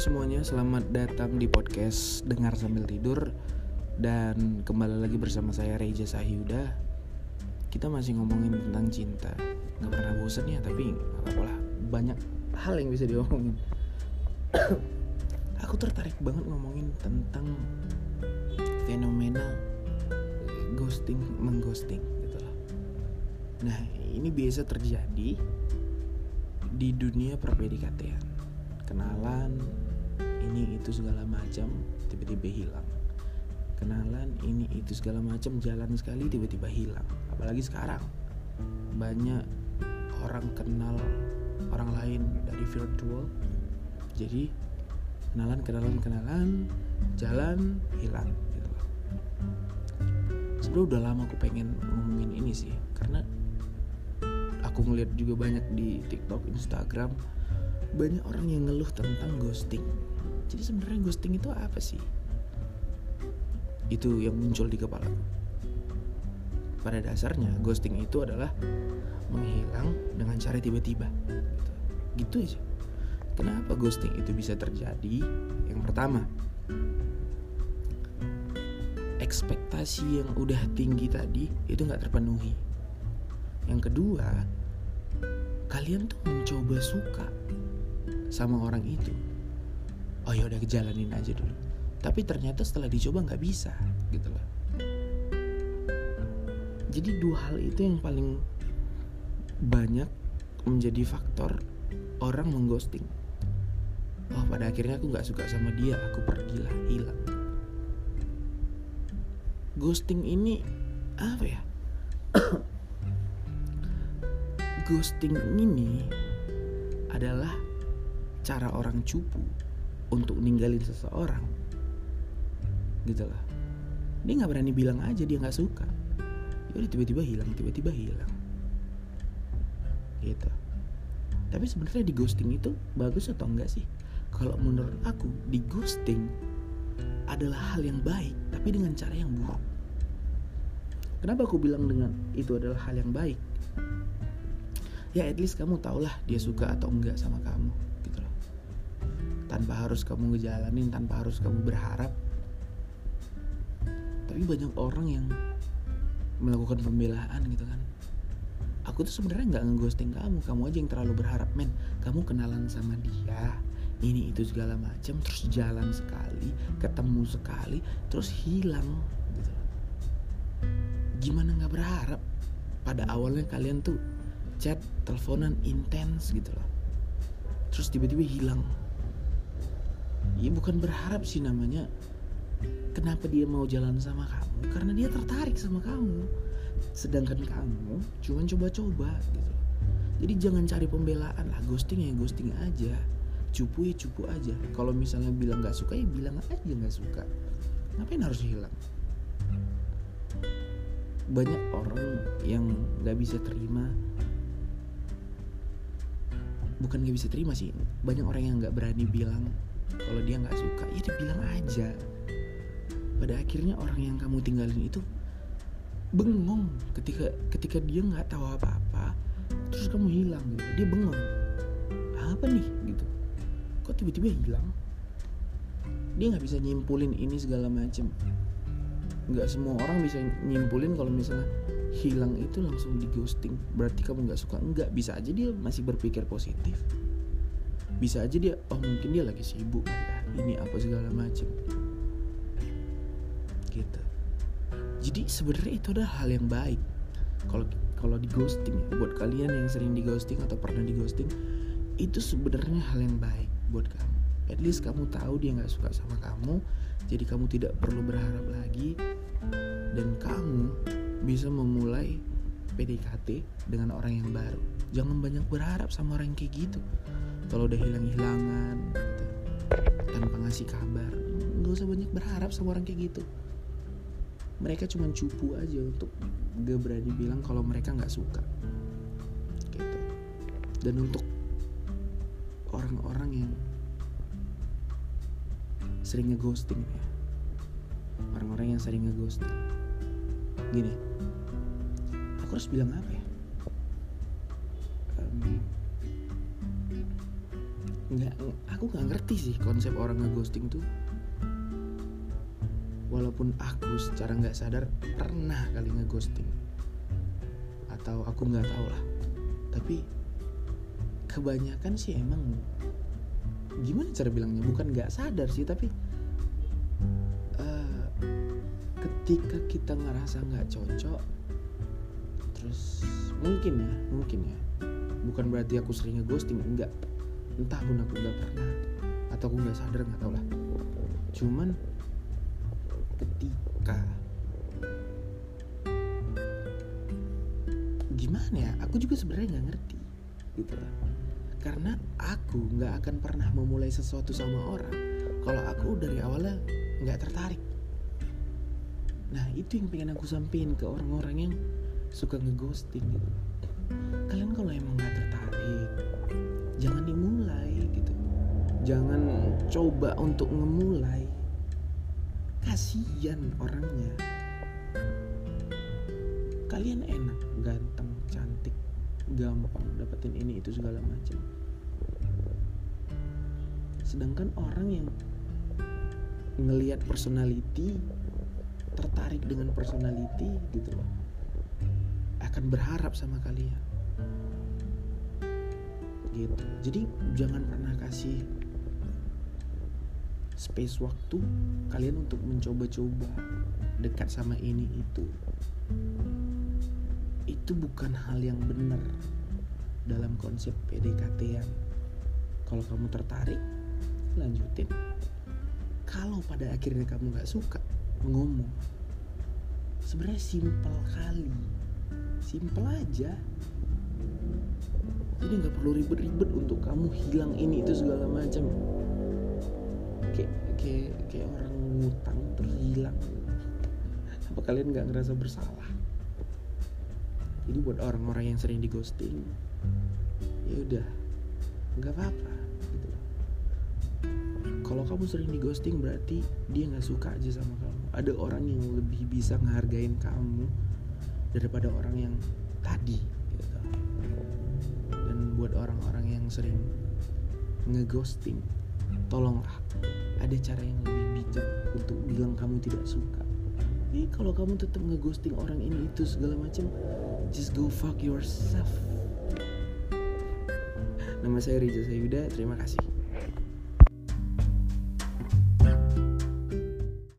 semuanya, selamat datang di podcast Dengar Sambil Tidur. Dan kembali lagi bersama saya Reja Sahyuda Kita masih ngomongin tentang cinta. Gak pernah bosan ya, tapi gak lah. Banyak hal yang bisa diomongin. Aku tertarik banget ngomongin tentang fenomena ghosting, mengghosting gitu lah. Nah, ini biasa terjadi di dunia perpedikatan kenalan ini itu segala macam tiba-tiba hilang. Kenalan ini itu segala macam jalan sekali tiba-tiba hilang. Apalagi sekarang banyak orang kenal orang lain dari virtual. Jadi kenalan kenalan kenalan jalan hilang gitu sebenarnya udah lama aku pengen ngomongin ini sih karena aku ngeliat juga banyak di TikTok Instagram banyak orang yang ngeluh tentang ghosting. Jadi sebenarnya ghosting itu apa sih? Itu yang muncul di kepala. Pada dasarnya ghosting itu adalah menghilang dengan cara tiba-tiba. Gitu. gitu aja. Kenapa ghosting itu bisa terjadi? Yang pertama, ekspektasi yang udah tinggi tadi itu nggak terpenuhi. Yang kedua, kalian tuh mencoba suka sama orang itu oh ya udah kejalanin aja dulu. Tapi ternyata setelah dicoba nggak bisa gitu loh. Jadi dua hal itu yang paling banyak menjadi faktor orang mengghosting. Oh pada akhirnya aku nggak suka sama dia aku pergilah hilang. Ghosting ini apa ya? Ghosting ini adalah cara orang cupu untuk ninggalin seseorang. Gitu lah dia nggak berani bilang aja dia nggak suka. Ya udah tiba-tiba hilang tiba-tiba hilang. Gitu. Tapi sebenarnya di ghosting itu bagus atau enggak sih? Kalau menurut aku di ghosting adalah hal yang baik tapi dengan cara yang buruk. Kenapa aku bilang dengan itu adalah hal yang baik? Ya at least kamu tahulah dia suka atau enggak sama kamu tanpa harus kamu ngejalanin tanpa harus kamu berharap. Tapi banyak orang yang melakukan pembelaan gitu kan. Aku tuh sebenarnya nggak ngeghosting kamu kamu aja yang terlalu berharap men kamu kenalan sama dia ini itu segala macam terus jalan sekali ketemu sekali terus hilang gitu. Gimana nggak berharap? Pada awalnya kalian tuh chat teleponan intens gitu loh. Terus tiba-tiba hilang ya bukan berharap sih namanya. Kenapa dia mau jalan sama kamu? Karena dia tertarik sama kamu. Sedangkan kamu cuma coba-coba gitu. Jadi jangan cari pembelaan lah. Ghosting ya ghosting aja. Cupu ya cupu aja. Kalau misalnya bilang nggak suka ya bilang aja nggak suka. Ngapain harus hilang? Banyak orang yang nggak bisa terima. Bukan nggak bisa terima sih. Banyak orang yang nggak berani bilang kalau dia nggak suka ya dibilang aja. Pada akhirnya orang yang kamu tinggalin itu bengong ketika ketika dia nggak tahu apa-apa terus kamu hilang gitu. Dia bengong. Apa nih gitu. Kok tiba-tiba hilang? Dia nggak bisa nyimpulin ini segala macem. Nggak semua orang bisa nyimpulin kalau misalnya hilang itu langsung di ghosting berarti kamu nggak suka? Nggak bisa aja dia masih berpikir positif bisa aja dia oh mungkin dia lagi sibuk ya ini apa segala macam. Gitu. Jadi sebenarnya itu adalah hal yang baik. Kalau kalau di ghosting ya buat kalian yang sering di ghosting atau pernah di ghosting itu sebenarnya hal yang baik buat kamu. At least kamu tahu dia nggak suka sama kamu jadi kamu tidak perlu berharap lagi dan kamu bisa memulai PDKT dengan orang yang baru. Jangan banyak berharap sama orang yang kayak gitu kalau udah hilang-hilangan gitu, tanpa ngasih kabar. Nggak usah banyak berharap sama orang kayak gitu. Mereka cuma cupu aja untuk gak berani bilang kalau mereka nggak suka. Gitu. Dan untuk orang-orang yang sering ngeghosting ya. Orang-orang yang sering ngeghosting. Gini. Aku harus bilang apa ya nggak aku nggak ngerti sih konsep orang ngeghosting tuh. Walaupun aku secara nggak sadar pernah kali ngeghosting. Atau aku nggak tahu lah. Tapi kebanyakan sih emang gimana cara bilangnya? Bukan nggak sadar sih tapi uh, ketika kita ngerasa nggak cocok terus mungkin ya mungkin ya. Bukan berarti aku sering ngeghosting enggak entah aku nggak pernah atau aku nggak sadar nggak tahu lah. Cuman ketika gimana ya aku juga sebenarnya nggak ngerti gitu lah. Karena aku nggak akan pernah memulai sesuatu sama orang kalau aku dari awalnya nggak tertarik. Nah itu yang pengen aku sampein ke orang-orang yang suka ngeghosting gitu kalian kalau emang nggak tertarik jangan dimulai gitu. Jangan coba untuk ngemulai. Kasihan orangnya. Kalian enak ganteng cantik gampang dapetin ini itu segala macam. Sedangkan orang yang ngelihat personality tertarik dengan personality gitu loh akan berharap sama kalian. Gitu. Jadi jangan pernah kasih space waktu kalian untuk mencoba-coba dekat sama ini itu. Itu bukan hal yang benar dalam konsep PDKT yang kalau kamu tertarik lanjutin. Kalau pada akhirnya kamu nggak suka ngomong sebenarnya simpel kali simpel aja. Jadi nggak perlu ribet-ribet untuk kamu hilang ini itu segala macam. Kayak kayak kayak orang ngutang terus hilang. Apa kalian nggak ngerasa bersalah? Jadi buat orang-orang yang sering di ghosting ya udah nggak apa-apa gitu. Kalau kamu sering di ghosting berarti dia nggak suka aja sama kamu. Ada orang yang lebih bisa ngehargain kamu daripada orang yang tadi gitu. dan buat orang-orang yang sering ngeghosting tolonglah ada cara yang lebih bijak untuk bilang kamu tidak suka. Eh kalau kamu tetap ngeghosting orang ini itu segala macam just go fuck yourself. Nama saya Riza Sayuda terima kasih